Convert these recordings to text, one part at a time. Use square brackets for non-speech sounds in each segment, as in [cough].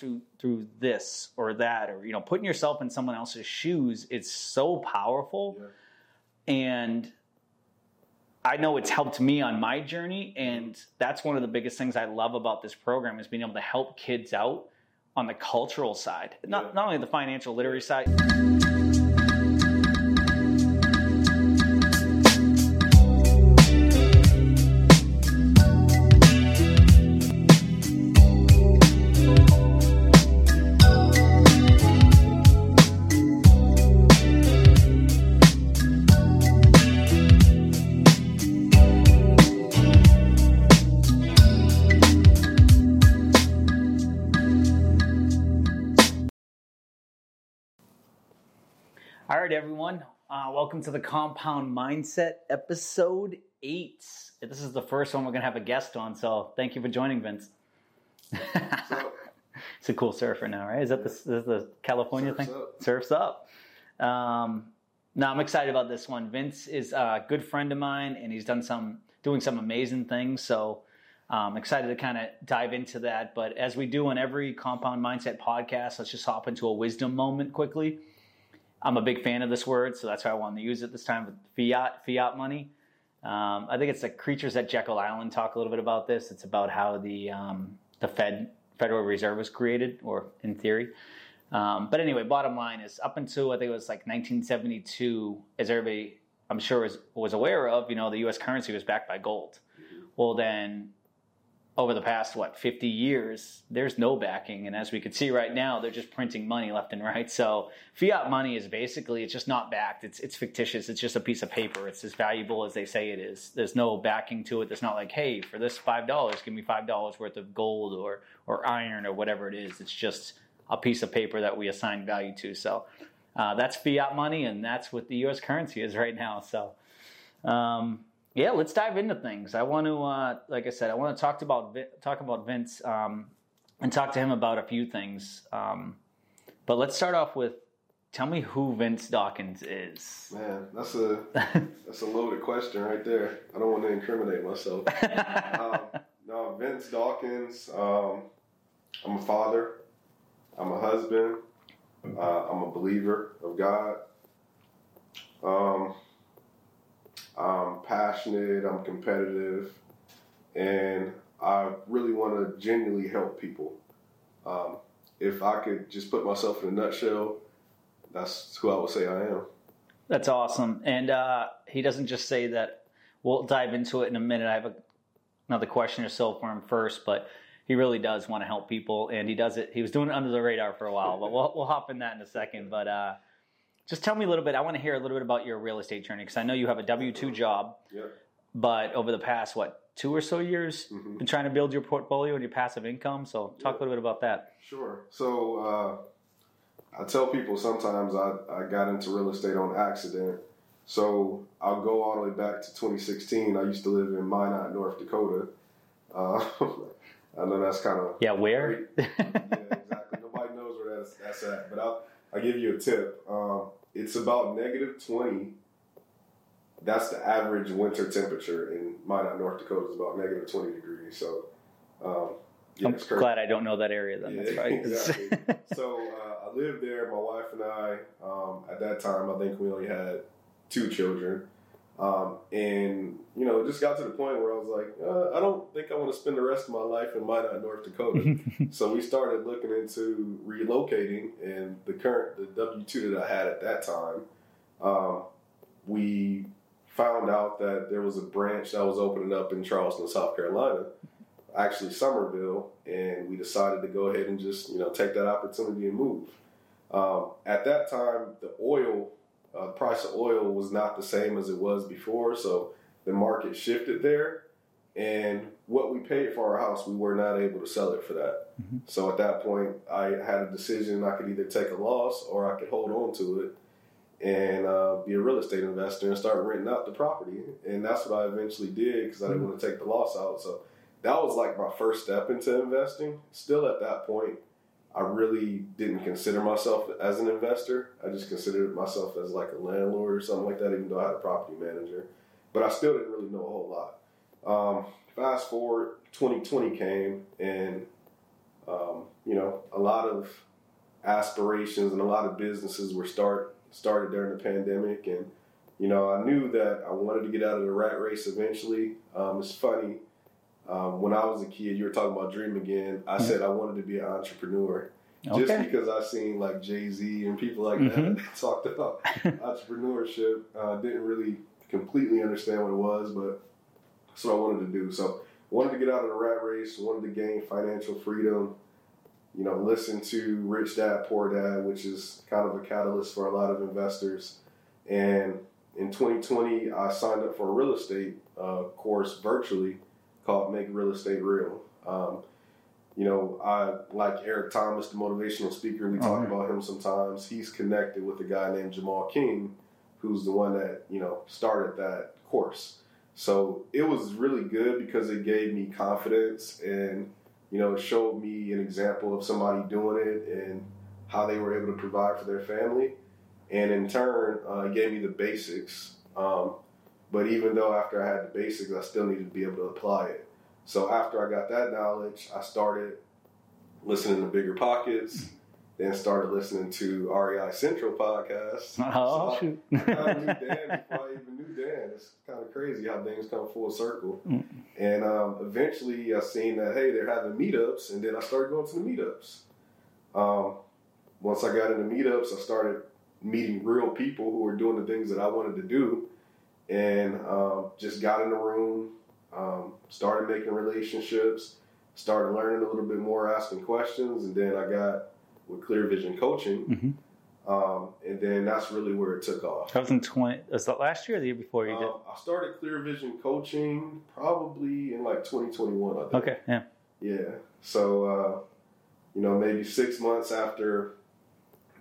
through through this or that or you know putting yourself in someone else's shoes it's so powerful Yeah. and I know it's helped me on my journey, and that's one of the biggest things I love about this program is being able to help kids out on the cultural side, not Yeah. not only the financial literacy side. Right, everyone. Uh, welcome to the Compound Mindset episode eight. This is the first one we're going to have a guest on, so thank you for joining, Vince. So, [laughs] It's a cool surfer now, right? Is that the, is the California Surf's thing? up. Surfs up. Um, no, I'm excited about this one. Vince is a good friend of mine, and he's done some doing some amazing things. So I'm excited to kind of dive into that. But as we do on every Compound Mindset podcast, let's just hop into a wisdom moment quickly. I'm a big fan of this word, so that's why I wanted to use it this time fiat fiat money. Um, I think it's the creatures at Jekyll Island talk a little bit about this. It's about how the um, the Fed Federal Reserve was created, or in theory. Um, but anyway, bottom line is up until I think it was like 1972, as everybody I'm sure was, was aware of, you know, the U.S. currency was backed by gold. Well, then over the past what 50 years, there's no backing, and as we can see right now, they're just printing money left and right. So fiat money is basically it's just not backed. It's it's fictitious. It's just a piece of paper. It's as valuable as they say it is. There's no backing to it. There's not like, hey, for this five dollars, give me five dollars worth of gold or or iron or whatever it is. It's just a piece of paper that we assign value to. So uh, that's fiat money, and that's what the U.S. currency is right now. So. Um, yeah, let's dive into things. I want to, uh, like I said, I want to talk about talk about Vince um, and talk to him about a few things. Um, but let's start off with, tell me who Vince Dawkins is. man, that's a [laughs] that's a loaded question right there. I don't want to incriminate myself. [laughs] um, no, Vince Dawkins. Um, I'm a father. I'm a husband. Uh, I'm a believer of God. Um, I'm passionate. I'm competitive, and I really want to genuinely help people. Um, if I could just put myself in a nutshell, that's who I would say I am. That's awesome. And uh, he doesn't just say that. We'll dive into it in a minute. I have a, another question or so for him first, but he really does want to help people, and he does it. He was doing it under the radar for a while, but we'll we'll hop in that in a second. But uh, just tell me a little bit. I want to hear a little bit about your real estate journey because I know you have a W two job, Yep. but over the past what two or so years, Mhm. been trying to build your portfolio and your passive income. So talk a little bit about that. Sure. So uh, I tell people sometimes I, I got into real estate on accident. So I'll go all the way back to 2016. I used to live in Minot, North Dakota. Uh, [laughs] I know that's kind of Yeah, where? yeah, exactly. Nobody knows where that's that's at. But I'll I'll give you a tip. Um, it's about negative 20. That's the average winter temperature in Minot, North Dakota. Is about negative 20 degrees. So. Um, yeah, I'm glad I don't know that area. Then that's Yeah, right. [laughs] exactly. [laughs] so uh, I lived there. My wife and I. Um, at that time, I think we only had two children, um, and you know, it just got to the point where I was like, uh, I don't think I want to spend the rest of my life in Minot, North Dakota. [laughs] so we started looking into relocating, and the current the W two that I had at that time, um, we found out that there was a branch that was opening up in Charleston, South Carolina actually Summerville, and we decided to go ahead and just you know take that opportunity and move. Um, at that time, the oil uh, price of oil was not the same as it was before, so the market shifted there. And what we paid for our house, we were not able to sell it for that. Mhm. So at that point, I had a decision: I could either take a loss or I could hold on to it and uh, be a real estate investor and start renting out the property. And that's what I eventually did because I didn't want to take the loss out. So that was like my first step into investing. Still at that point, I really didn't consider myself as an investor. I just considered myself as like a landlord or something like that, even though I had a property manager. But I still didn't really know a whole lot. Um, fast forward, 2020 came and um, you know, a lot of aspirations and a lot of businesses were start started during the pandemic, and you know, I knew that I wanted to get out of the rat race eventually. Um, it's funny. Um, when I was a kid, you were talking about dream again. I mm-hmm. said I wanted to be an entrepreneur. Okay. Just because I seen like Jay Z and people like mm-hmm. that [laughs] talked about [laughs] entrepreneurship, uh, didn't really completely understand what it was, but that's what I wanted to do. So wanted to get out of the rat race, wanted to gain financial freedom. You know, listen to Rich Dad Poor Dad, which is kind of a catalyst for a lot of investors. And in 2020, I signed up for a real estate uh, course virtually called Make Real Estate Real. Um, you know, I like Eric Thomas, the motivational speaker. We talk oh, about him sometimes. He's connected with a guy named Jamal King, who's the one that you know started that course. So it was really good because it gave me confidence and you know showed me an example of somebody doing it and how they were able to provide for their family and in turn uh, it gave me the basics. Um, but even though after I had the basics, I still needed to be able to apply it. So after I got that knowledge, I started listening to Bigger Pockets, then started listening to REI Central podcast. [laughs] Oh, so I, I knew Dan before I even knew Dan. It's kind of crazy how things come full circle. Mm. And um, eventually I seen that, hey, they're having meetups, and then I started going to the meetups. Um, once I got into meetups, I started meeting real people who were doing the things that I wanted to do, and um, just got in the room, um, started making relationships, started learning a little bit more, asking questions, and then I got with Clear Vision Coaching. Mm-hmm. Um, and then that's really where it took off. 2020 was in 20, was that last year or the year before you did? Um, I started Clear Vision Coaching probably in like 2021. I think. Okay, yeah, yeah. So uh, you know, maybe six months after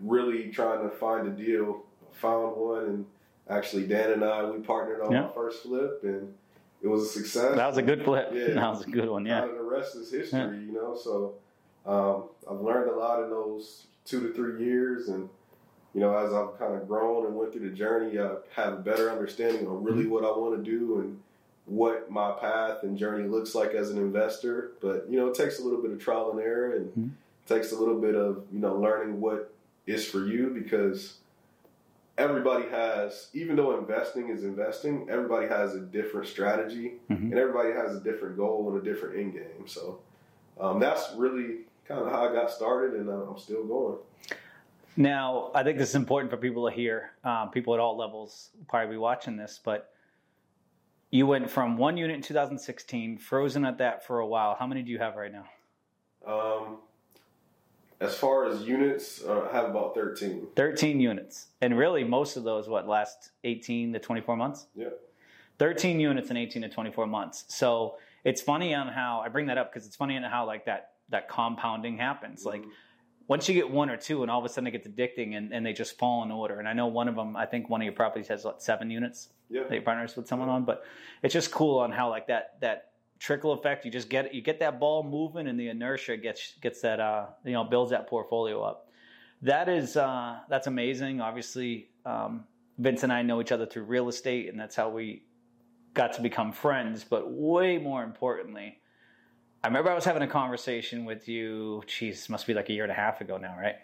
really trying to find a deal. Found one, and actually Dan and I we partnered on yeah. my first flip, and it was a success. That was a good flip. Yeah, [laughs] that was a good one. Yeah, and the rest is history. Yeah. You know, so um, I've learned a lot in those two to three years, and you know, as I've kind of grown and went through the journey, I have a better understanding of really mm-hmm. what I want to do and what my path and journey looks like as an investor. But you know, it takes a little bit of trial and error, and mm-hmm. takes a little bit of you know learning what is for you because everybody has, even though investing is investing, everybody has a different strategy mm-hmm. and everybody has a different goal and a different end game. So um, that's really kind of how I got started, and uh, I'm still going. Now, I think this is important for people to hear. Um, people at all levels probably be watching this, but you went from one unit in 2016, frozen at that for a while. How many do you have right now? Um, as far as units, uh, I have about 13. 13 units. And really, most of those, what, last 18 to 24 months? Yeah. 13 units in 18 to 24 months. So it's funny on how, I bring that up because it's funny on how, like, that, that compounding happens. Mm-hmm. Like, once you get one or two and all of a sudden it gets addicting and, and they just fall in order. And I know one of them, I think one of your properties has what, seven units yeah. that you partners with someone on, but it's just cool on how like that, that trickle effect. You just get you get that ball moving, and the inertia gets gets that uh, you know builds that portfolio up. That is uh, that's amazing. Obviously, um, Vince and I know each other through real estate, and that's how we got to become friends. But way more importantly, I remember I was having a conversation with you. Geez, must be like a year and a half ago now, right?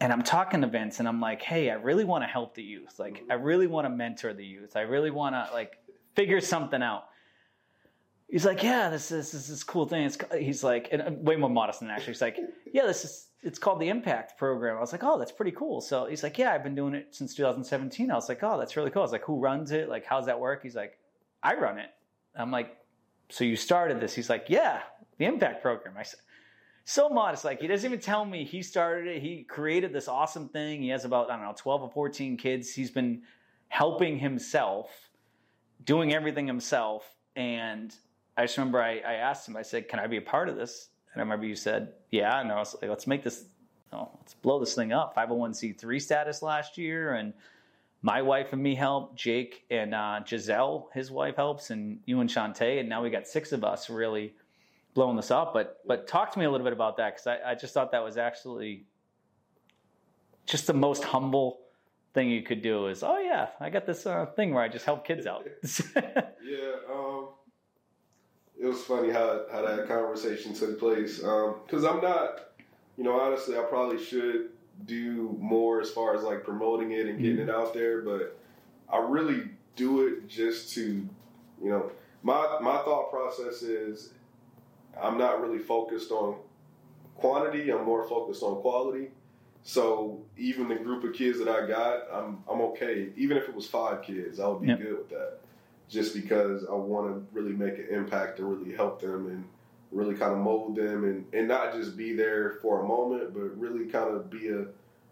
And I'm talking to Vince, and I'm like, "Hey, I really want to help the youth. Like, I really want to mentor the youth. I really want to like figure something out." He's like, yeah, this is this, this cool thing. It's, he's like, and uh, way more modest than actually. He's like, yeah, this is it's called the Impact Program. I was like, oh, that's pretty cool. So he's like, yeah, I've been doing it since 2017. I was like, oh, that's really cool. I was like, who runs it? Like, how's that work? He's like, I run it. I'm like, so you started this? He's like, yeah, the Impact Program. I said. So modest, like he doesn't even tell me he started it. He created this awesome thing. He has about I don't know twelve or fourteen kids. He's been helping himself, doing everything himself, and I just remember I, I asked him, I said, Can I be a part of this? And I remember you said, Yeah. And I was like, Let's make this, oh, let's blow this thing up. 501c3 status last year. And my wife and me help. Jake and uh, Giselle, his wife, helps. And you and Shantae. And now we got six of us really blowing this up. But but talk to me a little bit about that because I, I just thought that was actually just the most humble thing you could do is, oh yeah, I got this uh, thing where I just help kids out. [laughs] yeah, um, it was funny how how that conversation took place. Because um, I'm not, you know, honestly, I probably should do more as far as like promoting it and getting mm-hmm. it out there, but I really do it just to, you know, my my thought process is I'm not really focused on quantity. I'm more focused on quality. So even the group of kids that I got, I'm I'm okay. Even if it was five kids, I would be yep. good with that. Just because I want to really make an impact and really help them and really kind of mold them and, and not just be there for a moment, but really kind of be a,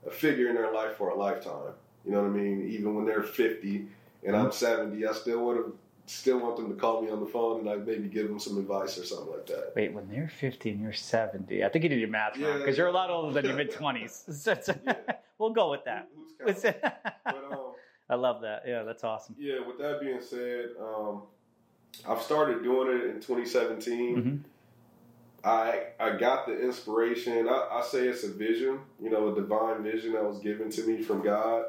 a figure in their life for a lifetime. You know what I mean? Even when they're 50 and I'm 70, I still want to still want them to call me on the phone and I maybe give them some advice or something like that. Wait, when they're 50 and you're 70, I think you did your math wrong because yeah, you're a lot older than your mid 20s. [laughs] [laughs] yeah. We'll go with that. [laughs] but, um, I love that. Yeah, that's awesome. Yeah, with that being said, um, I've started doing it in 2017. Mm-hmm. I I got the inspiration. I, I say it's a vision, you know, a divine vision that was given to me from God.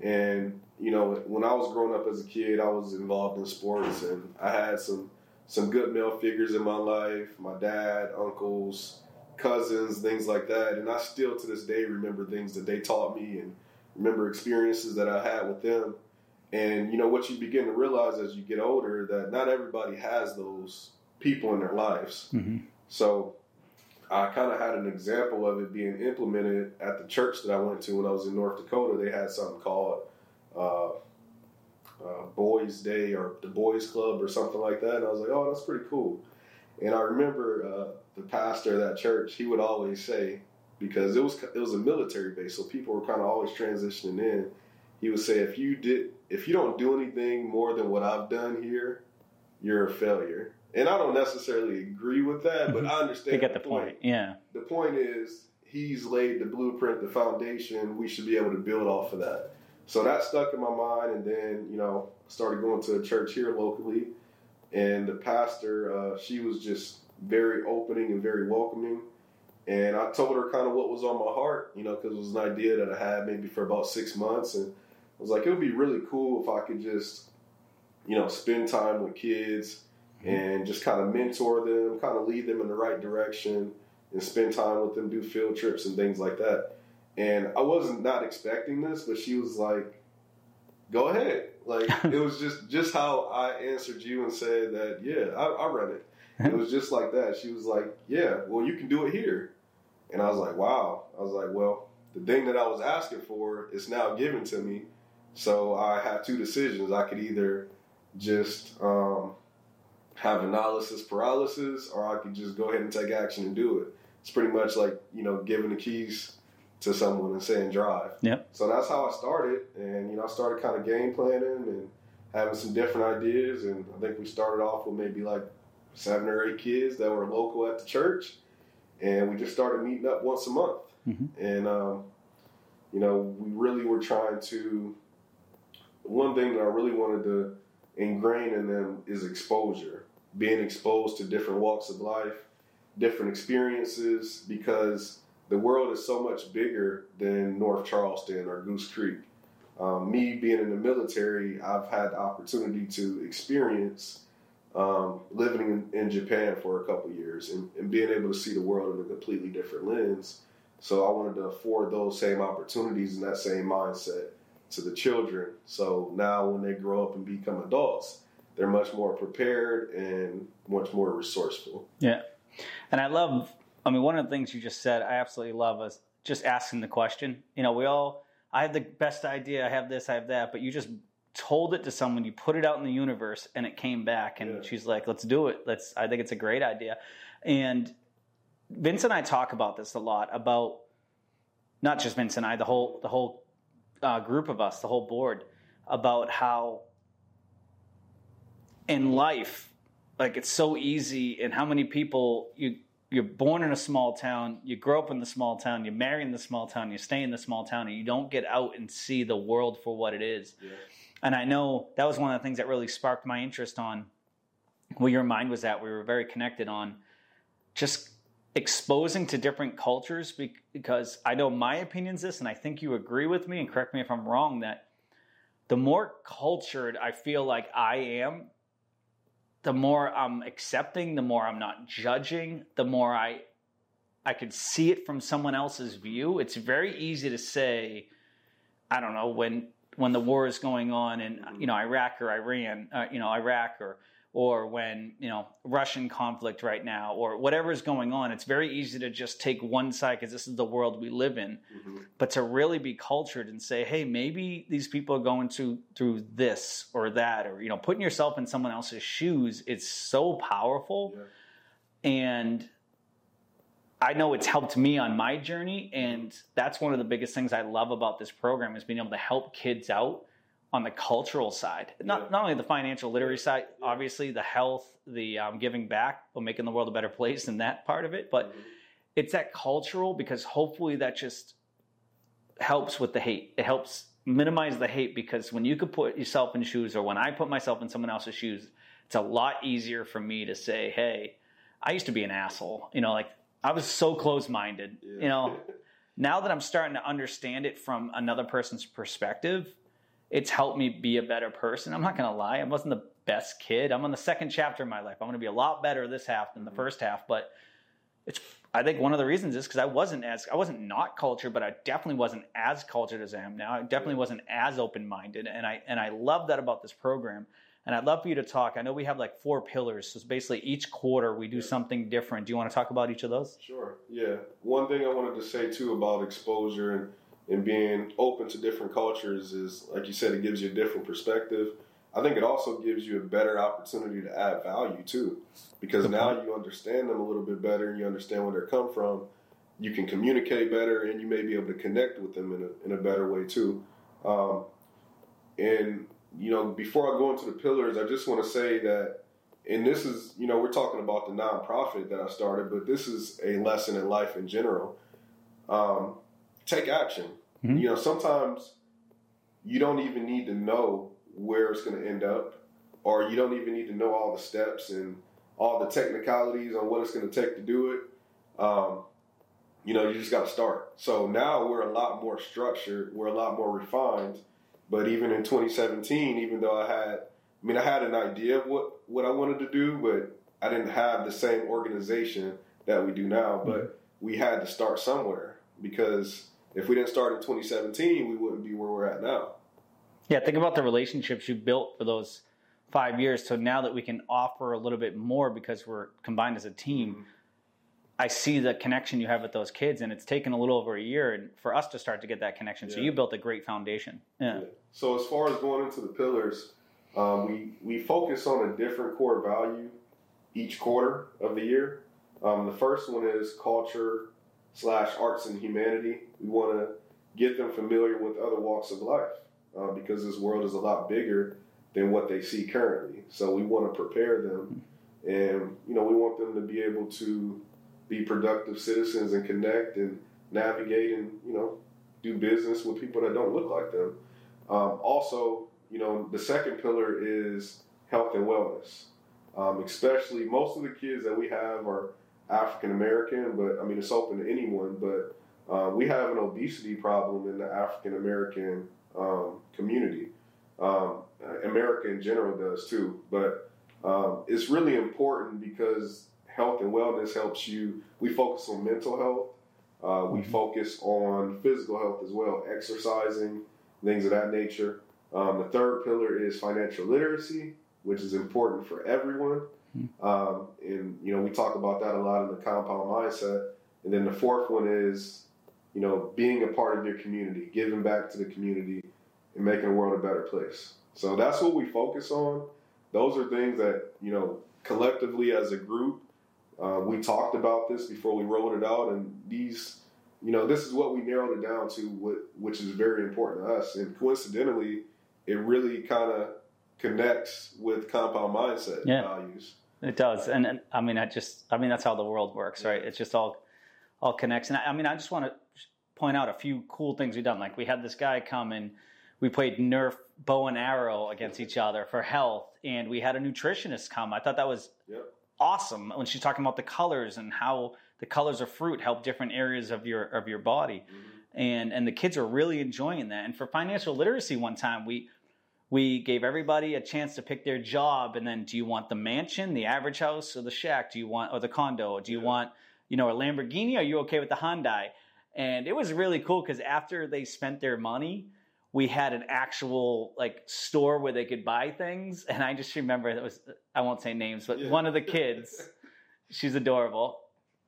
And you know, when I was growing up as a kid, I was involved in sports, and I had some some good male figures in my life. My dad, uncles, cousins, things like that. And I still to this day remember things that they taught me and remember experiences that I had with them. And you know what you begin to realize as you get older that not everybody has those people in their lives. Mm-hmm. So I kind of had an example of it being implemented at the church that I went to when I was in North Dakota. They had something called uh, uh, Boys Day or the Boys Club or something like that. And I was like, oh, that's pretty cool. And I remember uh, the pastor of that church, he would always say, because it was it was a military base, so people were kind of always transitioning in. He would say, if you did, if you don't do anything more than what I've done here, you're a failure. And I don't necessarily agree with that, but I understand. You get the, the point. point. Yeah. The point is, he's laid the blueprint, the foundation. We should be able to build off of that. So that stuck in my mind, and then you know started going to a church here locally, and the pastor, uh, she was just very opening and very welcoming. And I told her kind of what was on my heart, you know, because it was an idea that I had maybe for about six months, and I was like, it would be really cool if I could just, you know, spend time with kids mm-hmm. and just kind of mentor them, kind of lead them in the right direction, and spend time with them, do field trips and things like that. And I wasn't not expecting this, but she was like, "Go ahead." Like [laughs] it was just just how I answered you and said that, "Yeah, I, I read it." It was just like that. She was like, "Yeah, well, you can do it here," and I was like, "Wow." I was like, "Well, the thing that I was asking for is now given to me." So I have two decisions. I could either just um, have analysis paralysis, or I could just go ahead and take action and do it. It's pretty much like you know giving the keys to someone and saying drive. Yep. So that's how I started, and you know I started kind of game planning and having some different ideas, and I think we started off with maybe like seven or eight kids that were local at the church, and we just started meeting up once a month, mm-hmm. and um, you know we really were trying to. One thing that I really wanted to ingrain in them is exposure, being exposed to different walks of life, different experiences, because the world is so much bigger than North Charleston or Goose Creek. Um, me being in the military, I've had the opportunity to experience um, living in, in, Japan for a couple years and, and, being able to see the world in a completely different lens. So I wanted to afford those same opportunities and that same mindset to the children. So now when they grow up and become adults, they're much more prepared and much more resourceful. Yeah. And I love I mean, one of the things you just said, I absolutely love is just asking the question. You know, we all, I have the best idea, I have this, I have that, but you just told it to someone, you put it out in the universe, and it came back, and yeah. she's like, "Let's do it. Let's." I think it's a great idea, and Vince and I talk about this a lot about not just Vince and I, the whole the whole uh, group of us, the whole board, about how in life, like it's so easy, and how many people you you're born in a small town, you grow up in the small town, you marry in the small town, you stay in the small town, and you don't get out and see the world for what it is. Yeah. And I know that was one of the things that really sparked my interest on where your mind was at. We were very connected on just exposing to different cultures because I know my opinion's this, and I think you agree with me, and correct me if I'm wrong, that the more cultured I feel like I am, the more I'm accepting, the more I'm not judging, the more I I could see it from someone else's view. It's very easy to say, I don't know, when when the war is going on in you know Iraq or Iran, uh, you know Iraq or or when you know Russian conflict right now or whatever is going on. It's very easy to just take one side because this is the world we live in. Mm-hmm. But to really be cultured and say, hey, maybe these people are going to through this or that, or you know, putting yourself in someone else's shoes, it's so powerful. Yeah. And I know it's helped me on my journey, and that's one of the biggest things I love about this program is being able to help kids out on the cultural side. Not yeah. not only the financial literacy side, yeah. obviously the health, the um, giving back, or making the world a better place, and that part of it, but mm-hmm. it's that cultural because hopefully that just helps with the hate. It helps minimize the hate because when you could put yourself in shoes, or when I put myself in someone else's shoes, it's a lot easier for me to say, "Hey, I used to be an asshole," you know, like I was so close minded. Yeah. You know, [laughs] now that I'm starting to understand it from another person's perspective, it's helped me be a better person. I'm not going to lie. I wasn't the best kid. I'm on the second chapter of my life. I'm going to be a lot better this half than the mm-hmm. first half, but it's I think one of the reasons is because I wasn't as I wasn't not cultured, but I definitely wasn't as cultured as I am now. I definitely wasn't as open minded, and I and I love that about this program. And I'd love for you to talk. I know we have like four pillars. So basically each quarter we do yeah. something different. Do you want to talk about each of those? Sure. Yeah. One thing I wanted to say too about exposure and, and being open to different cultures is, like you said, it gives you a different perspective. I think it also gives you a better opportunity to add value too, because now you understand them a little bit better and you understand where they come from. You can communicate better and you may be able to connect with them in a, in a better way too. Um, and you know, before I go into the pillars, I just want to say that, and this is, you know, we're talking about the nonprofit that I started, but this is a lesson in life in general. Um, take action. Mm-hmm. You know, sometimes you don't even need to know where it's going to end up, or you don't even need to know all the steps and all the technicalities on what it's going to take to do it. Um, you know, you just got to start. So now we're a lot more structured, we're a lot more refined but even in 2017, even though I had, I mean, I had an idea of what, what I wanted to do, but I didn't have the same organization that we do now. Mm-hmm. But we had to start somewhere because if we didn't start in 2017, we wouldn't be where we're at now. Yeah, think about the relationships you built for those five years. So now that we can offer a little bit more because we're combined as a team. I see the connection you have with those kids, and it's taken a little over a year for us to start to get that connection. Yeah. So you built a great foundation. Yeah. yeah. So as far as going into the pillars, um, we we focus on a different core value each quarter of the year. Um, the first one is culture slash arts and humanity. We want to get them familiar with other walks of life uh, because this world is a lot bigger than what they see currently. So we want to prepare them, and you know we want them to be able to be productive citizens and connect and navigate and you know do business with people that don't look like them. Um, also, you know, the second pillar is health and wellness. Um, especially most of the kids that we have are African American, but I mean it's open to anyone. But uh, we have an obesity problem in the African American um, community. Um, America in general does too, but um, it's really important because health and wellness helps you. We focus on mental health. Uh, we mm-hmm. focus on physical health as well, exercising, things of that nature. Um, the third pillar is financial literacy, which is important for everyone. Mm-hmm. Um, and you know, we talk about that a lot in the compound mindset. And then the fourth one is, you know, being a part of your community, giving back to the community, and making the world a better place. So that's what we focus on. Those are things that you know collectively as a group uh, we talked about this before we rolled it out, and these, you know, this is what we narrowed it down to, which is very important to us. And coincidentally, it really kind of connects with compound mindset yeah, values. It does, and, and, I mean, I just, I mean, that's how the world works, right? It's just all, all connects. And I, I mean, I just want to point out a few cool things we've done. Like we had this guy come and we played Nerf bow and arrow against each other for health, and we had a nutritionist come. I thought that was yep awesome when she's talking about the colors and how the colors of fruit help different areas of your of your body. Mm-hmm. And and the kids are really enjoying that. And for financial literacy one time we we gave everybody a chance to pick their job, and then do you want the mansion, the average house, or the shack? Do you want or the condo? Do you Yeah. want you know a Lamborghini? Are you okay with the Hyundai? And it was really cool because after they spent their money, we had an actual like store where they could buy things. And I just remember it was I won't say names, but Yeah. one of the [laughs] kids, she's adorable.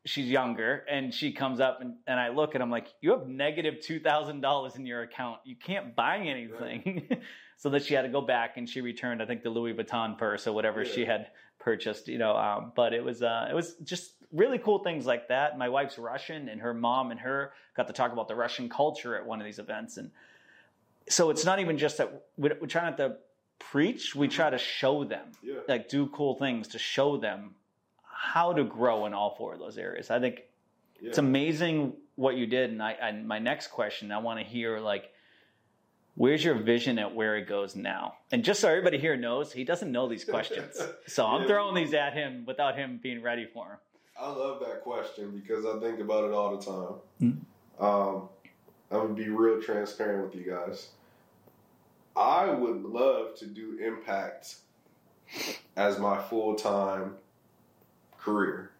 She's younger, and she comes up and, and I look and I'm like, "You have negative negative two thousand dollars in your account. You can't buy anything." [laughs] so that she had to go back and she returned, I think, the Louis Vuitton purse or whatever she had purchased. You know, um, but it was uh, it was just really cool things like that. My wife's Russian, and her mom and her got to talk about the Russian culture at one of these events, and so it's not even just that we, we try not to preach; we try to show them, Yeah. like do cool things to show them how to grow in all four of those areas. I think Yeah. it's amazing what you did, and I and my next question, I want to hear like. Where's your vision at where it goes now? And just so everybody here knows, he doesn't know these questions. [laughs] So I'm Yeah. throwing these at him without him being ready for them. I love that question because I think about it all the time. Mm. Um, I'm gonna be real transparent with you guys. I would love to do impact as my full time career.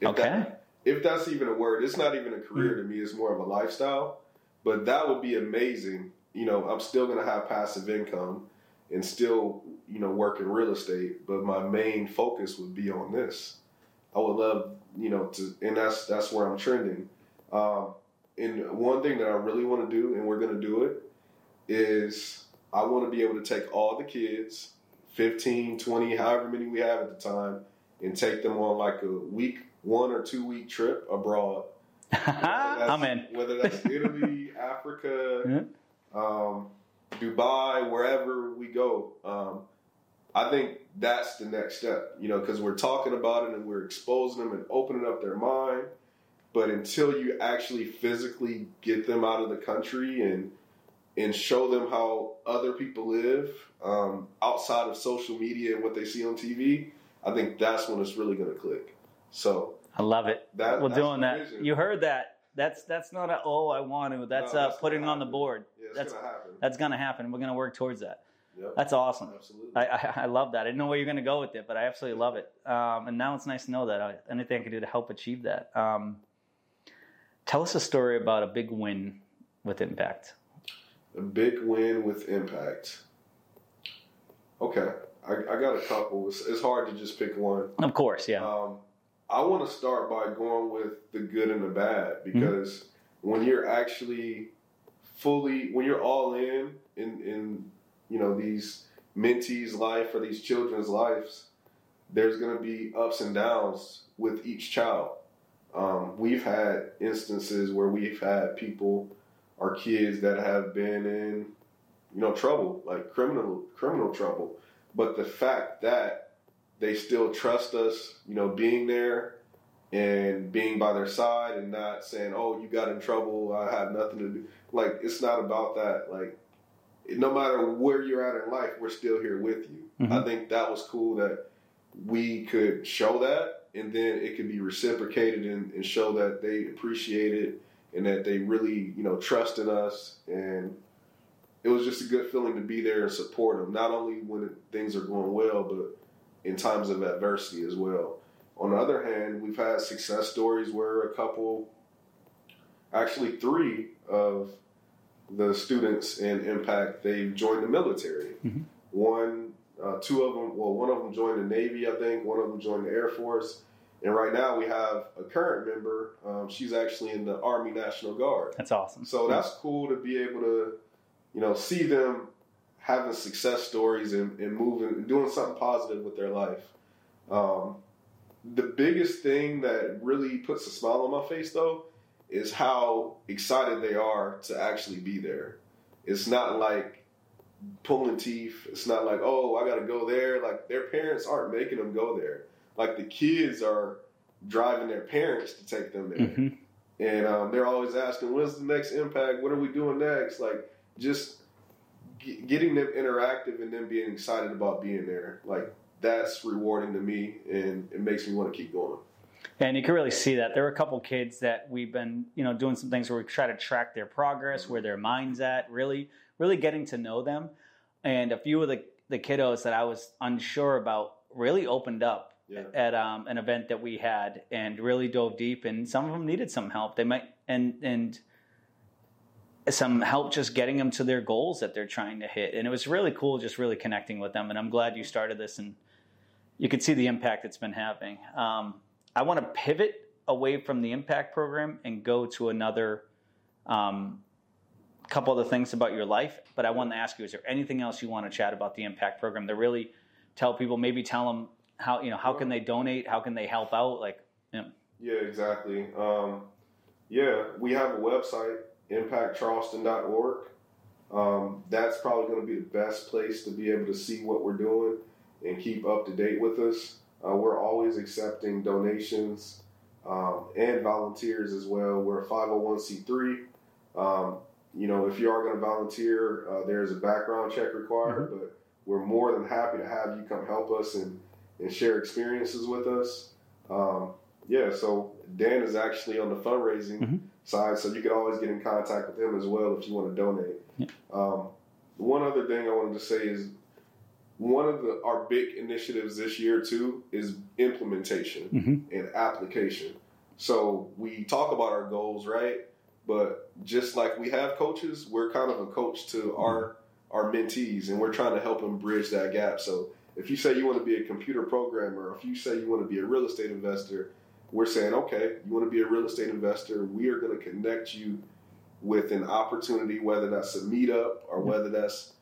If Okay. that- if that's even a word, it's not even a career to me. It's more of a lifestyle. But that would be amazing. You know, I'm still gonna have passive income and still, you know, work in real estate. But my main focus would be on this. I would love, you know, to, and that's that's where I'm trending. Um, and one thing that I really want to do, and we're going to do it, is I want to be able to take all the kids, 15, 20, however many we have at the time, and take them on like a week, one or two week trip abroad. [laughs] I'm in. Whether that's [laughs] Italy, Africa, um, Dubai, wherever we go. Um, I think that's the next step, you know, because we're talking about it and we're exposing them and opening up their mind. But until you actually physically get them out of the country and and show them how other people live um, outside of social media and what they see on TV, I think that's when it's really going to click. So I love it. that We're doing that. vision. You heard that. That's that's not a oh I want to. That's No, uh putting on the board. Yeah, That's- going to happen. That's gonna happen. We're gonna work towards that. Yep, That's awesome. absolutely. I, I, I love that. I didn't know where you're gonna go with it, but I absolutely love it. Um, and now it's nice to know that I, anything I can do to help achieve that. Um, tell us a story about a big win with impact. A big win with impact. Okay, I, I got a couple. It's, it's hard to just pick one. Of course, yeah. Um, I want to start by going with the good and the bad because when you're actually fully, when you're all in in in you know these mentees' life or these children's lives, there's going to be ups and downs with each child. Um, we've had instances where we've had people, our kids that have been in, you know, trouble, like criminal criminal trouble. But the fact that they still trust us, you know, being there and being by their side and not saying, "Oh, you got in trouble. I have nothing to do." Like it's not about that. Like no matter where you're at in life, we're still here with you. Mhm. I think that was cool that we could show that, and then it can be reciprocated and, and show that they appreciate it and that they really, you know, trust in us. And it was just a good feeling to be there and support them, not only when things are going well, but in times of adversity as well. On the other hand, we've had success stories where a couple, actually three of the students in Impact, they've joined the military. Mhm. One, uh, two of them, well, one of them joined the Navy, I think. One of them joined the Air Force. And right now we have a current member. Um, she's actually in the Army National Guard. That's awesome. So that's cool to be able to, you know, see them having success stories and, and moving doing something positive with their life. Um, the biggest thing that really puts a smile on my face though is how excited they are to actually be there. It's not like pulling teeth. It's not like, oh, I got to go there. Like their parents aren't making them go there. Like the kids are driving their parents to take them there hmm and um, they're always asking, "When's the next impact? What are we doing next?" Like just g- getting them interactive and them being excited about being there. Like that's rewarding to me, and it makes me want to keep going. And you can really see that. There are a couple kids that we've been, you know, doing some things where we try to track their progress, where their mind's at, really, really getting to know them. and a few of the the kiddos that I was unsure about really opened up Yeah. at um, an event that we had and really dove deep. And some of them needed some help. They might and and some help just getting them to their goals that they're trying to hit. And it was really cool, just really connecting with them. And I'm glad you started this and you could see the impact it's been having. Um, I want to pivot away from the impact program and go to another um, couple other things about your life. But I want to ask you: Is there anything else you want to chat about the impact program to really tell people? Maybe tell them how you know how can they donate? How can they help out? Like, Yeah, exactly. Um, yeah, we have a website, impactcharleston.org. Um, that's probably going to be the best place to be able to see what we're doing and keep up to date with us. Uh, we're always accepting donations um, and volunteers as well. We're a 501c3. Um, you know, if you are going to volunteer, uh, there's a background check required, but we're more than happy to have you come help us and, and share experiences with us. Um, yeah, so Dan is actually on the fundraising Mhm. side, so you can always get in contact with him as well if you want to donate. Yeah. Um, one other thing I wanted to say is one of the our big initiatives this year too is implementation Mhm. and application. So we talk about our goals, right? But just like we have coaches, we're kind of a coach to our our mentees, and we're trying to help them bridge that gap. So if you say you want to be a computer programmer, if you say you want to be a real estate investor, we're saying, okay, you want to be a real estate investor, we are going to connect you with an opportunity, whether that's a meetup or whether that's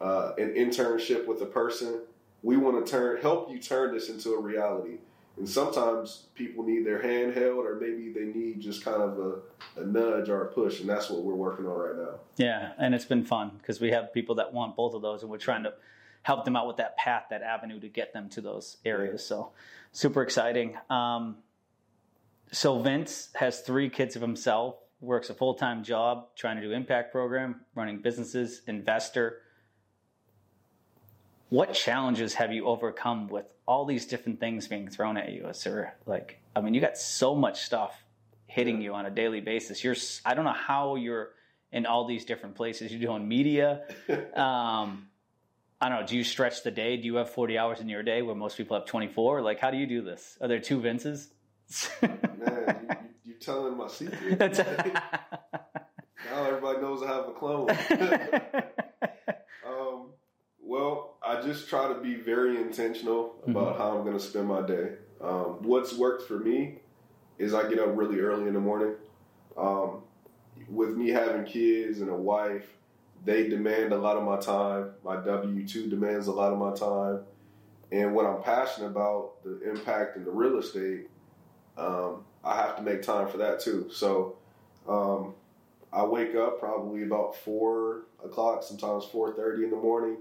uh, an internship with a person. We want to turn help you turn this into a reality. And sometimes people need their hand held, or maybe they need just kind of a, a nudge or a push, and that's what we're working on right now. yeah, and it's been fun because we have people that want both of those, and we're trying to help them out with that path, that avenue to get them to those areas. So super exciting. Um, so Vince has three kids of himself, works a full time job, trying to do impact program, running businesses, investor. What challenges have you overcome with all these different things being thrown at you? Is there like, I mean, you got so much stuff hitting you on a daily basis. You're, I don't know how you're in all these different places. You're doing media. [laughs] Um, I don't know. Do you stretch the day? Do you have 40 hours in your day where most people have 24? Like, how do you do this? Are there two Vinces? Man, you, you telling my secret. [laughs] [laughs] Now everybody knows I have a clone. I just try to be very intentional about how I'm going to spend my day. Um, what's worked for me is I get up really early in the morning. Um, with me having kids and a wife, they demand a lot of my time. My W 2 demands a lot of my time. And what I'm passionate about, the impact in the real estate, um, I have to make time for that too. So um, I wake up probably about four o'clock, sometimes four thirty in the morning,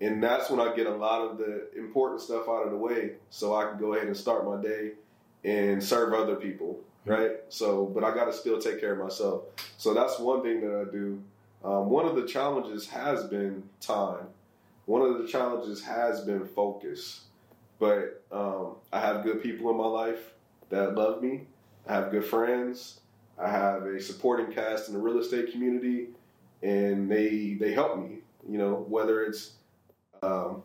and that's when I get a lot of the important stuff out of the way, so I can go ahead and start my day and serve other people. Right. So, but I got to still take care of myself. So that's one thing that I do. Um, one of the challenges has been time. One of the challenges has been focus. But um, I have good people in my life that love me. I have good friends. I have a supporting cast in the real estate community, and they they help me. You know, whether it's um,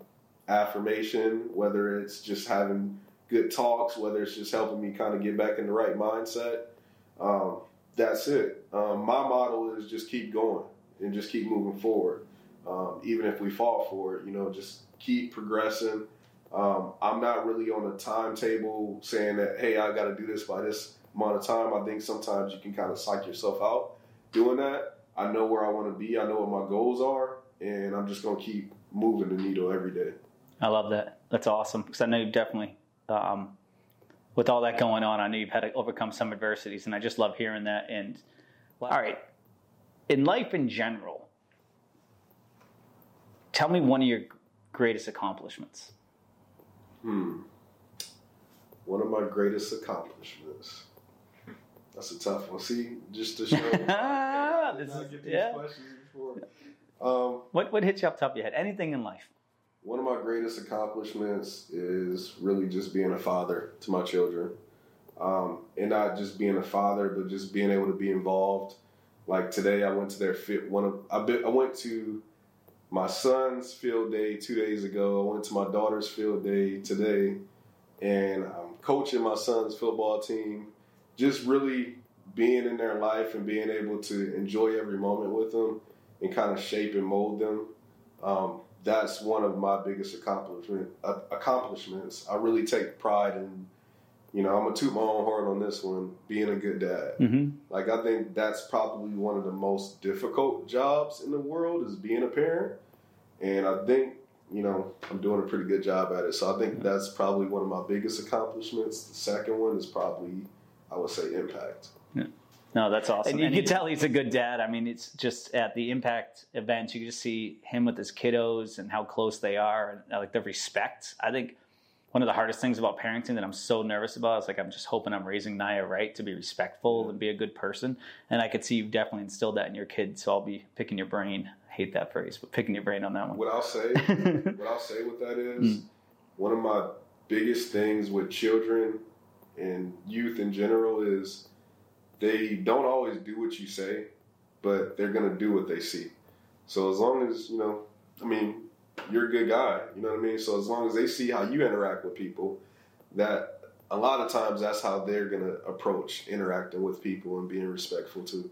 affirmation, whether it's just having good talks, whether it's just helping me kind of get back in the right mindset. Um, that's it. Um, my model is just keep going and just keep moving forward. Um, even if we fall for it, you know, just keep progressing. Um, I'm not really on a timetable saying that, hey, I got to do this by this amount of time. I think sometimes you can kind of psych yourself out doing that. I know where I want to be. I know what my goals are, and I'm just going to keep moving the needle every day. I love that. That's awesome because I know you've definitely, um, with all that going on, I know you've had to overcome some adversities, and I just love hearing that. And all right, in life in general, tell me one of your greatest accomplishments. Hmm. One of my greatest accomplishments. That's a tough one. See, just to show. [laughs] This is- yeah. Um, What what hits you up top of your head? Anything in life? One of my greatest accomplishments is really just being a father to my children. Um, and not just being a father, but just being able to be involved. Like today, I went to their fit. One of I, been, I went to my son's field day two days ago. I went to my daughter's field day today, and I'm coaching my son's football team. Just really being in their life and being able to enjoy every moment with them and kind of shape and mold them. Um, that's one of my biggest accomplishment, uh, accomplishments. I really take pride in, you know, I'm gonna toot my own horn on this one, being a good dad. Mm-hmm. Like I think that's probably one of the most difficult jobs in the world is being a parent, and I think you know I'm doing a pretty good job at it. So I think that's probably one of my biggest accomplishments. The second one is probably I would say impact. No, that's awesome. And And you you can can tell he's a good dad. I mean, it's just at the impact events, you can just see him with his kiddos and how close they are and uh, like the respect. I think one of the hardest things about parenting that I'm so nervous about is like I'm just hoping I'm raising Naya right to be respectful and be a good person. And I could see you've definitely instilled that in your kids. So I'll be picking your brain. I hate that phrase, but picking your brain on that one. What I'll say, [laughs] what I'll say with that is one of my biggest things with children and youth in general is they don't always do what you say, but they're gonna do what they see. So as long as you know, I mean, you're a good guy. You know what I mean. So as long as they see how you interact with people, that a lot of times that's how they're gonna approach interacting with people and being respectful too.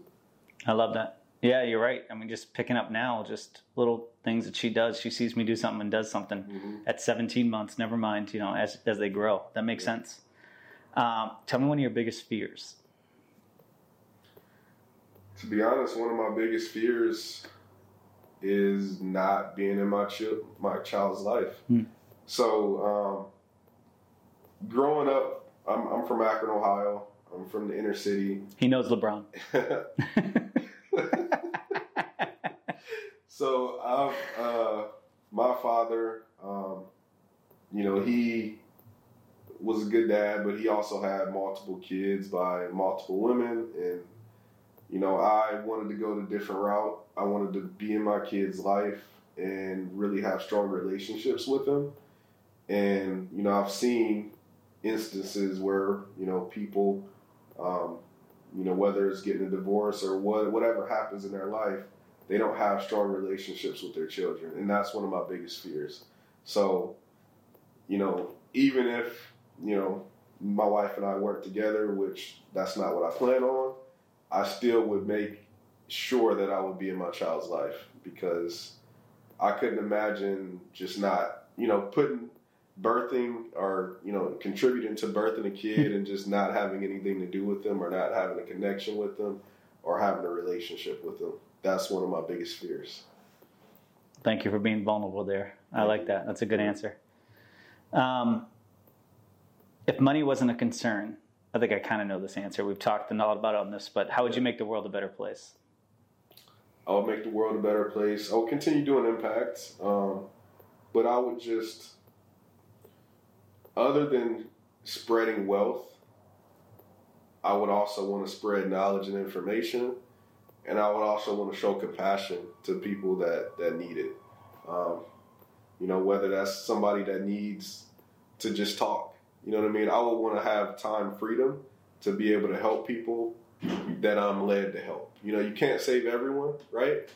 I love that. Yeah, you're right. I mean, just picking up now, just little things that she does. She sees me do something and does something Mhm. at 17 months. Never mind, you know, as as they grow. That makes sense. Um, tell me one of your biggest fears. To be honest, one of my biggest fears is not being in my chi- my child's life. Hmm. So, um, growing up, I'm, I'm from Akron, Ohio. I'm from the inner city. He knows LeBron. [laughs] so, I've, uh, my father, um, you know, he was a good dad, but he also had multiple kids by multiple women and you know, I wanted to go the different route. I wanted to be in my kid's life and really have strong relationships with them. And, you know, I've seen instances where, you know, people, um, you know, whether it's getting a divorce or what, whatever happens in their life, they don't have strong relationships with their children. And that's one of my biggest fears. So, you know, even if, you know, my wife and I work together, which that's not what I plan on, I still would make sure that I would be in my child's life because I couldn't imagine just not, you know, putting birthing or, you know, contributing to birthing a kid and just not having anything to do with them or not having a connection with them or having a relationship with them. That's one of my biggest fears. Thank you for being vulnerable there. I like that. That's a good answer. Um, if money wasn't a concern, I think I kind of know this answer. We've talked a lot about it on this, but how would you make the world a better place? I would make the world a better place. I would continue doing impact, um, but I would just, other than spreading wealth, I would also want to spread knowledge and information, and I would also want to show compassion to people that that need it. Um, you know, whether that's somebody that needs to just talk. You know what I mean? I would want to have time freedom to be able to help people that I'm led to help. You know, you can't save everyone, right?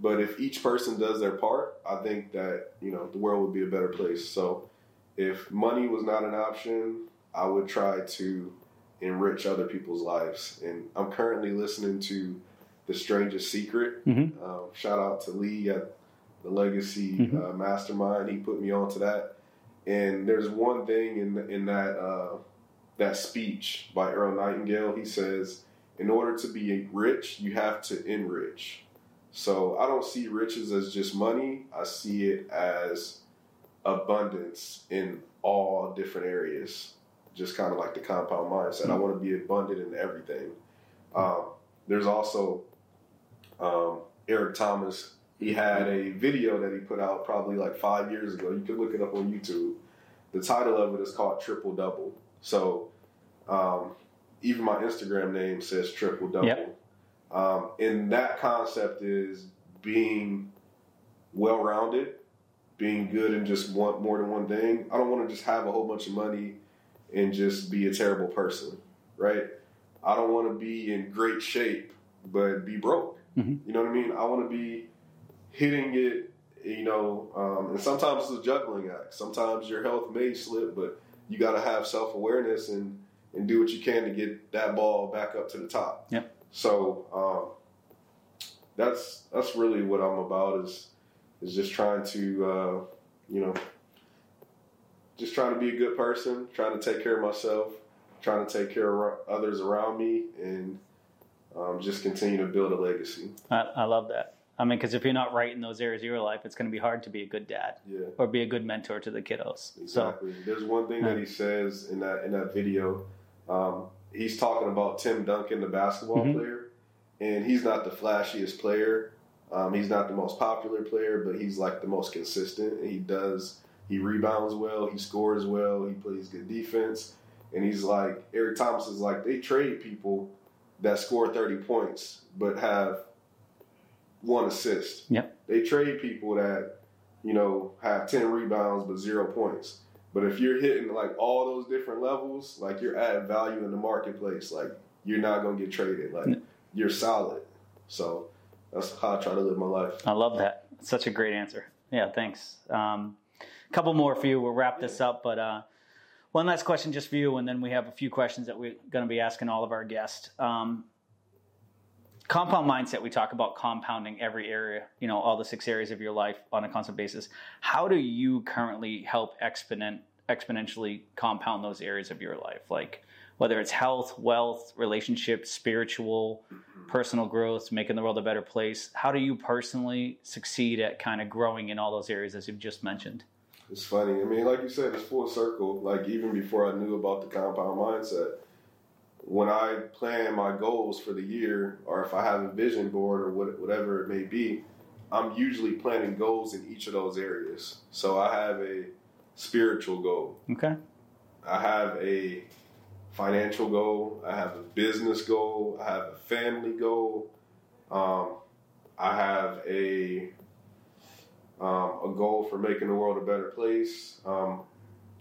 But if each person does their part, I think that, you know, the world would be a better place. So if money was not an option, I would try to enrich other people's lives. And I'm currently listening to The Strangest Secret. Mhm. Um, shout out to Lee at the Legacy Mhm. uh, Mastermind. He put me onto that. And there's one thing in in that uh, that speech by Earl Nightingale. He says, "In order to be rich, you have to enrich." So I don't see riches as just money. I see it as abundance in all different areas. Just kind of like the compound mindset. I want to be abundant in everything. Um, there's also um, Eric Thomas. He had a video that he put out probably like five years ago. You can look it up on YouTube. The title of it is called Triple Double. So um, even my Instagram name says Triple Double. Yep. Um, and that concept is being well rounded, being good in just one more than one thing. I don't want to just have a whole bunch of money and just be a terrible person, right? I don't want to be in great shape but be broke. Mhm. You know what I mean? I want to be hitting it you know, um, and sometimes it's a juggling act. Sometimes your health may slip, but you got to have self awareness and and do what you can to get that ball back up to the top. Yep. So um, that's that's really what I'm about is is just trying to uh, you know just trying to be a good person, trying to take care of myself, trying to take care of others around me, and um, just continue to build a legacy. I, I love that. I mean, because if you're not right in those areas of your life, it's going to be hard to be a good dad Yeah. or be a good mentor to the kiddos. So, Exactly. There's one thing that he says in that in that video. Um, he's talking about Tim Duncan, the basketball Mhm. player, and he's not the flashiest player. Um, he's not the most popular player, but he's like the most consistent. He does. He rebounds well. He scores well. He plays good defense. And he's like Eric Thomas is like they trade people that score 30 points but have one assist. Yep. They trade people that you know have 10 rebounds but zero points. But if you're hitting like all those different levels, like you're adding value in the marketplace, like you're not gonna get traded. Like you're solid. So that's how I try to live my life. I love that. Such a great answer. Yeah, thanks. Um, a couple more for you. We'll wrap this up, but uh, one last question just for you, and then we have a few questions that we're going to be asking all of our guests. Um, compound mindset. We talk about compounding every area. You know, all the six areas of your life on a constant basis. How do you currently help exponent exponentially compound those areas of your life? Like whether it's health, wealth, relationships, spiritual, mm-hmm. personal growth, making the world a better place. How do you personally succeed at kind of growing in all those areas as you've just mentioned? It's funny. I mean, like you said, it's full circle. Like even before I knew about the compound mindset, when I plan my goals for the year, or if I have a vision board or what, whatever it may be, I'm usually planning goals in each of those areas. So I have a spiritual goal. Okay. I have a financial goal. I have a business goal. I have a family goal. Um, I have a um, a goal for making the world a better place. Um,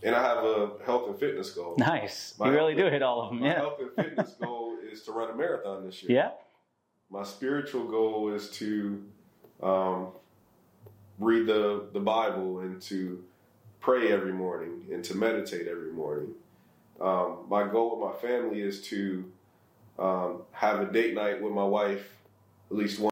and I have a health and fitness goal. Nice. My you really do hit all of them. My Yeah. health and fitness goal [laughs] is to run a marathon this year. Yeah. My spiritual goal is to um, read the, the Bible and to pray every morning and to meditate every morning. Um, my goal with my family is to um, have a date night with my wife at least one.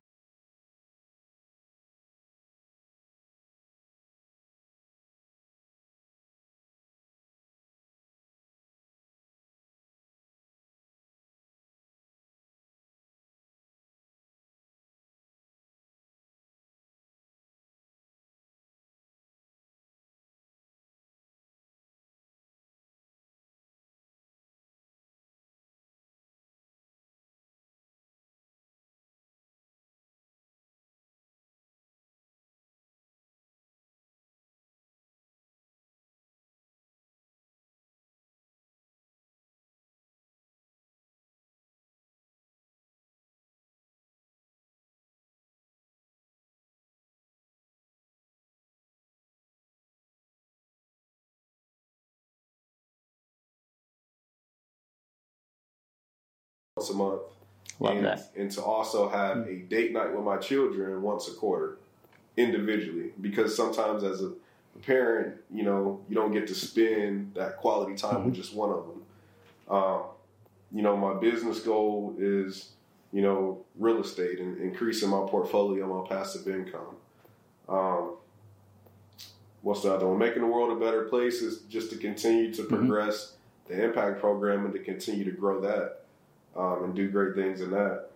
Once a month. Love and, that. And to also have a date night with my children once a quarter, individually. Because sometimes as a parent, you know, you don't get to spend that quality time with just one of them. Um, you know, my business goal is, you know, real estate and increasing my portfolio, my passive income. Um, what's the other one? Making the world a better place is just to continue to progress the impact program and to continue to grow that um, and do great things in that.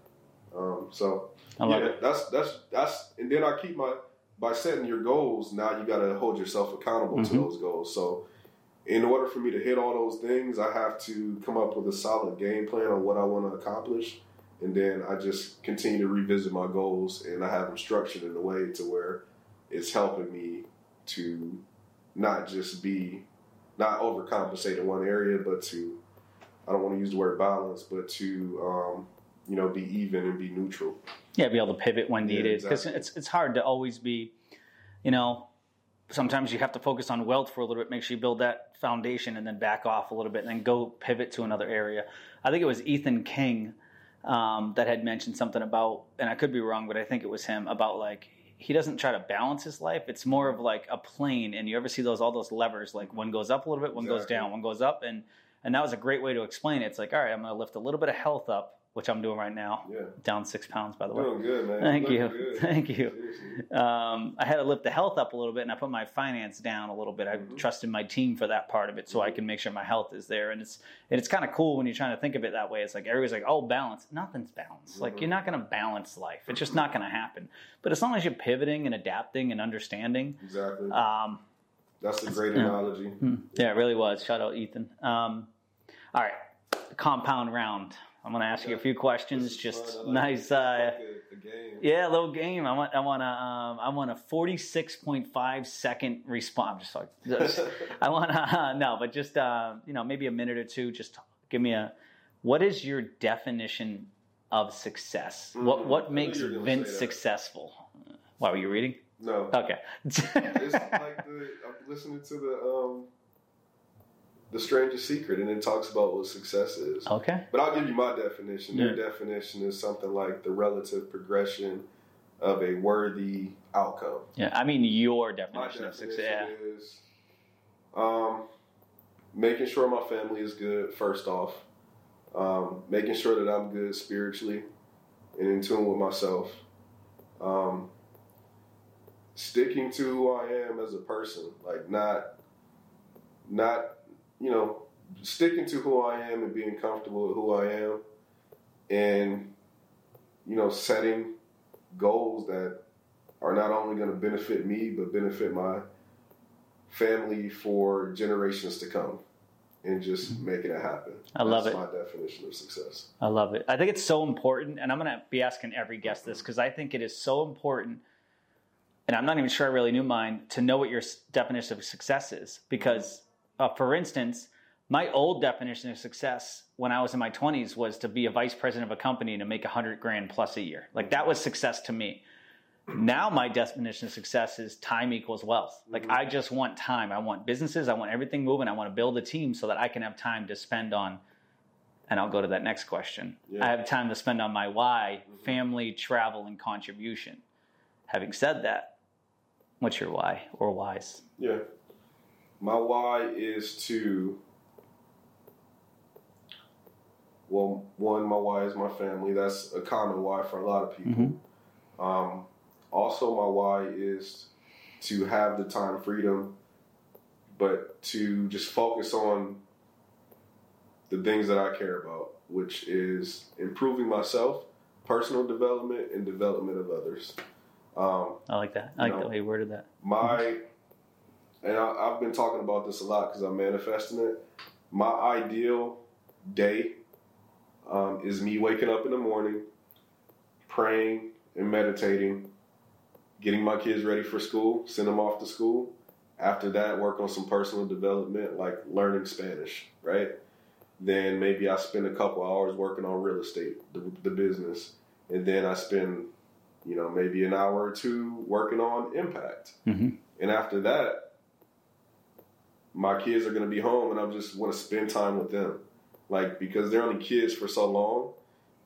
Um, so yeah, it. that's that's that's and then I keep my by setting your goals. Now you got to hold yourself accountable to Mhm. those goals. So in order for me to hit all those things, I have to come up with a solid game plan on what I want to accomplish, and then I just continue to revisit my goals and I have them structured in a way to where it's helping me to not just be not overcompensate in one area, but to I don't want to use the word balance, but to um, you know be even and be neutral. Yeah, be able to pivot when needed because exactly. it's it's hard to always be, you know, sometimes you have to focus on wealth for a little bit, make sure you build that foundation, and then back off a little bit, and then go pivot to another area. I think it was Ethan King um, that had mentioned something about, and I could be wrong, but I think it was him about like he doesn't try to balance his life. It's more of like a plane, and you ever see those all those levers? Like one goes up a little bit, one goes down, one goes up, and and that was a great way to explain it. It's like, all right, I'm going to lift a little bit of health up, which I'm doing right now. Yeah. Down six pounds, by the way. Doing good, man. Thank you. good. Thank you. Um, I had to lift the health up a little bit, and I put my finance down a little bit. I Mhm. trusted my team for that part of it, so I Mhm. can make sure my health is there. And it's and it's kind of cool when you're trying to think of it that way. It's like everybody's like, "Oh, balance." Nothing's balanced. Like Mhm. you're not going to balance life. It's just not going to happen. But as long as you're pivoting and adapting and understanding, Exactly. um, That's a great analogy. hmm, yeah, it really was. Shout out Ethan. Um, all right, compound round. I'm going to ask you a few questions. Just fun. I like nice. Uh, like a- yeah, a little game. I want. I want a. Um, I want a 46.5 second response. I'm just like. I want to [laughs] no, but just uh, you know, maybe a minute or two. Just give me a. What is your definition of success? What Mm, What makes you were gonna Vince successful? Why were you reading? No. Okay. [laughs] It's like the I'm listening to the um the strangest secret and it talks about what success is. okay. But I'll give you my definition. Your Yeah. definition is something like the relative progression of a worthy outcome. Yeah, I mean your My definition of definition success. Is um, making sure my family is good, first off. Um, making sure that I'm good spiritually and in tune with myself. Um, sticking to who I am as a person, like not, not, you know, sticking to who I am and being comfortable with who I am, and you know, setting goals that are not only going to benefit me but benefit my family for generations to come, and just mm-hmm. making it happen. I love That's it. My definition of success. I love it. I think it's so important, and I'm going to be asking every guest this because I think it is so important. And I'm not even sure I really knew mine to know what your definition of success is. Because, uh, for instance, my old definition of success when I was in my 20s was to be a vice president of a company and to make 100 grand plus a year. Like that was success to me. Now my definition of success is time equals wealth. Like Mhm. I just want time. I want businesses. I want everything moving. I want to build a team so that I can have time to spend on. And I'll go to that next question. Yeah. I have time to spend on my why, Mhm. family, travel, and contribution. Having said that, what's your why or whys? Yeah. My why is to well, one, my why is my family. That's a common why for a lot of people. Mhm. Um, also, my why is to have the time freedom, but to just focus on the things that I care about, which is improving myself, personal development, and development of others. Um, I like that. I like No. the way you worded that. my and I, I've been talking about this a lot because I'm manifesting it. My ideal day um, is me waking up in the morning, praying and meditating, getting my kids ready for school, send them off to school. After that, work on some personal development like learning Spanish, right? Then maybe I spend a couple hours working on real estate, the, the business, and then I spend you know, maybe an hour or two working on impact. Mhm. And after that, my kids are going to be home and I just want to spend time with them. Like, because they're only kids for so long.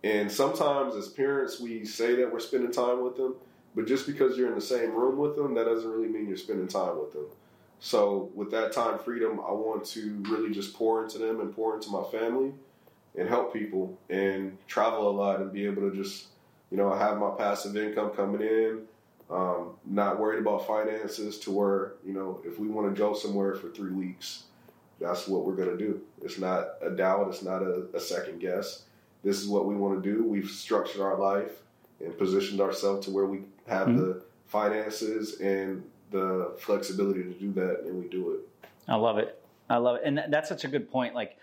And sometimes as parents, we say that we're spending time with them, but just because you're in the same room with them, that doesn't really mean you're spending time with them. So, with that time freedom, I want to really just pour into them and pour into my family and help people and travel a lot and be able to just you know, have my passive income coming in, um, not worried about finances to where, you know, if we want to go somewhere for three weeks, that's what we're going to do. It's not a doubt, it's not a, a second guess. This is what we want to do. We've structured our life and positioned ourselves to where we have Mhm. the finances and the flexibility to do that, and we do it. I love it. I love it. And that- that's such a good point. Like,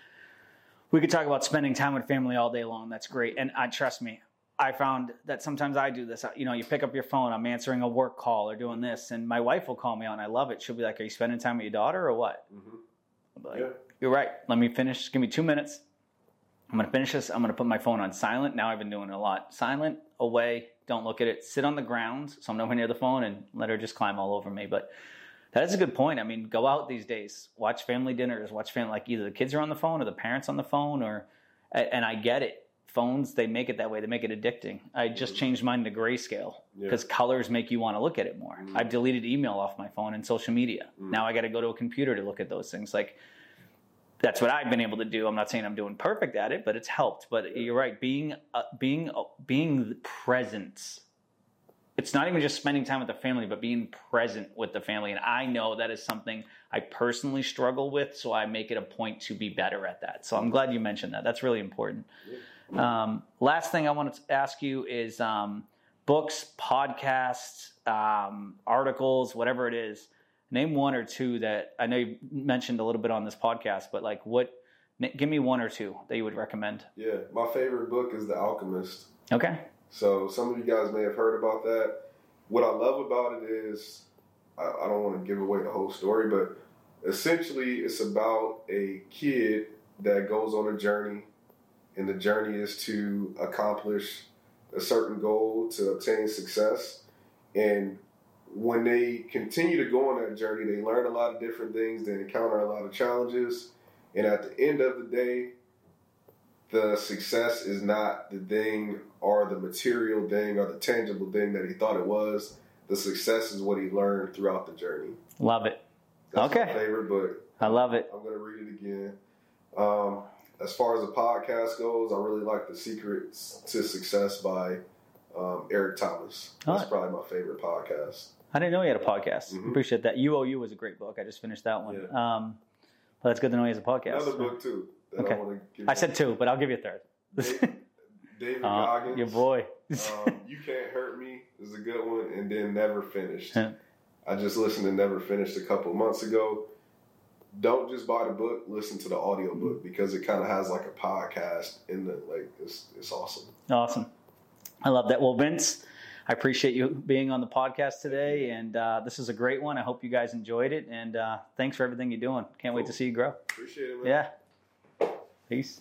we could talk about spending time with family all day long. That's great. And I trust me, I found that sometimes I do this. You know, you pick up your phone, I'm answering a work call or doing this, and my wife will call me on. I love it. She'll be like, Are you spending time with your daughter or what? Mm-hmm. Like, Yeah. You're right. Let me finish. Give me two minutes. I'm going to finish this. I'm going to put my phone on silent. Now I've been doing it a lot. Silent, away, don't look at it. Sit on the ground so I'm nowhere near the phone and let her just climb all over me. But that is a good point. I mean, go out these days, watch family dinners, watch family, like either the kids are on the phone or the parents on the phone, or, and I get it. Phones they make it that way. They make it addicting. I just changed mine to grayscale Yeah. because colors make you want to look at it more. Mhm. I've deleted email off my phone and social media. Mm. Now I got to go to a computer to look at those things. Like that's what I've been able to do. I'm not saying I'm doing perfect at it, but it's helped. But you're right. Being uh, being uh, being present. It's not even just spending time with the family, but being present with the family. And I know that is something I personally struggle with, so I make it a point to be better at that. So I'm glad you mentioned that. That's really important. Um, last thing I want to ask you is um, books, podcasts, um, articles, whatever it is. Name one or two that I know you mentioned a little bit on this podcast, but like what? Give me one or two that you would recommend. Yeah, my favorite book is The Alchemist. Okay. So some of you guys may have heard about that. What I love about it is, I, I don't want to give away the whole story, but essentially it's about a kid that goes on a journey, and the journey is to accomplish a certain goal to obtain success. And when they continue to go on that journey, they learn a lot of different things, they encounter a lot of challenges, and at the end of the day, the success is not the thing or the material thing or the tangible thing that he thought it was. The success is what he learned throughout the journey. Love it. That's Okay. my favorite book. I love it. I'm going to read it again. Um, as far as the podcast goes, I really like The Secrets to Success by um, Eric Thomas. That's Alright. probably my favorite podcast. I didn't know you had a podcast. Mhm. Appreciate that. You Owe You was a great book. I just finished that one. Yeah. Um, but that's good to know he has a podcast. Another book, too, that Okay. I want to give I said two, but I'll give you a third. [laughs] David, David Uh, Goggins. your boy. um, you Can't Hurt Me is a good one, and then Never Finished. I just listened to Never Finished a couple months ago. Don't just buy the book, listen to the audio book because it kind of has like a podcast in the like it's it's awesome. Awesome. I love that. Well, Vince, I appreciate you being on the podcast today, and uh, this is a great one. I hope you guys enjoyed it, and uh, thanks for everything you're doing. Can't wait to see you grow. Appreciate it, man. Yeah. Peace.